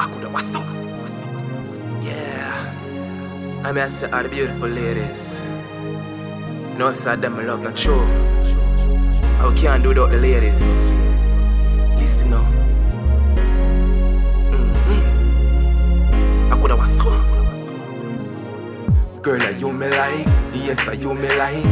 What's up? Yeah. I mean, I say all the beautiful ladies. No, sir, them I love not true. I can't do without the ladies. Listen now. Mm-hmm. Girl, are you me like? Yes, are you me like?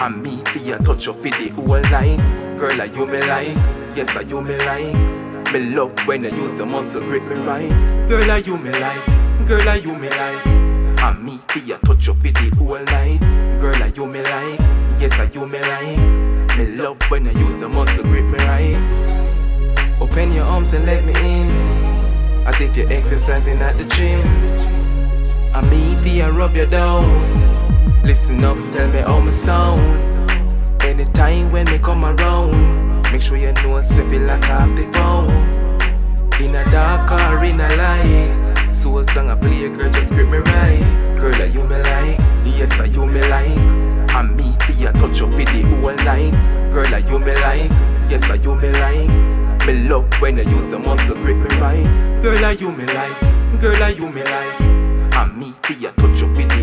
And me for your touch up with the whole night. Girl, are you me like? Yes, are you me like? Me love when you use your muscle grip me right. Girl, are you me like? Girl, are you me like? And me for your touch up with the whole night. Girl, are you me like? Yes, are you me like? Me love when you use your muscle grip me right. Open your arms and let me in, as if you're exercising at the gym. I me fi I rub you down. Listen up, tell me how me sound. Anytime when me come around, make sure you know say me like half the pound. In a dark or in a light, soul song I play, girl just grip me right. Girl, are you me like? Yes, are you me like? And me fi a touch up with the whole night. Girl, are you me like? Yes, are you me like? Me love when you use the muscle grip me right. Girl, are you me like? Girl, are you me like? And me be a touch up with the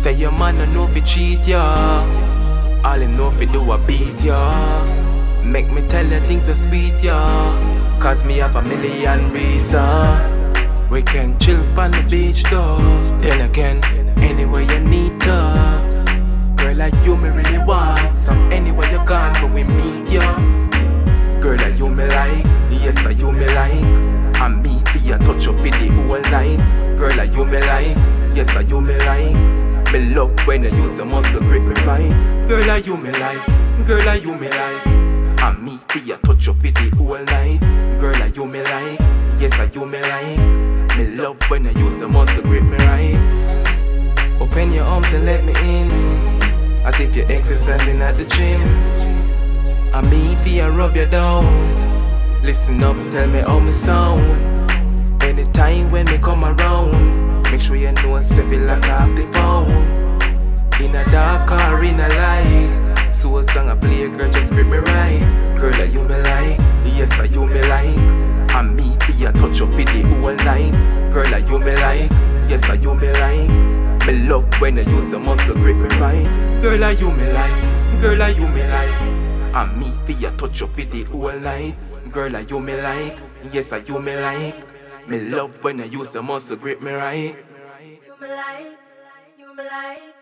Say your man no know fi cheat ya. All him know fi do a beat ya. Make me tell you things so sweet ya. Cause me have a million reasons. We can chill on the beach though. Then again, anywhere you need to. Girl, like you me really want. So anywhere you gone, but we meet ya. Girl, are you me like? Yes, are you me like? And me be a touch up with the whole night. Girl, are you me like? Yes, are you me like? Me love when you use the muscle grip me right. Girl, are you me like? Girl, are you me like? And me be a touch up with the whole night. Girl, are you me like? Yes, are you me like? Me love when you use the muscle grip me right. Open your arms and let me in, as if you're exercising at the gym. I me fi I rub you down. Listen up, tell me how me sound. Anytime when me come around, make sure you know me like half the. In a dark or in a light, soul song I play, girl just grip me right. Girl, are you me like? Yes, are you me like? And me fi a touch up with the whole night. Girl, are you me like? Yes, are you me like? Me love when I use the muscle grip me right. Girl, are you me like? Girl, are you me like? And me be a touch up with the whole night. Girl, are you me like? Yes, are you me like? Me love when I use the muscle grip me right. You me like, you me like.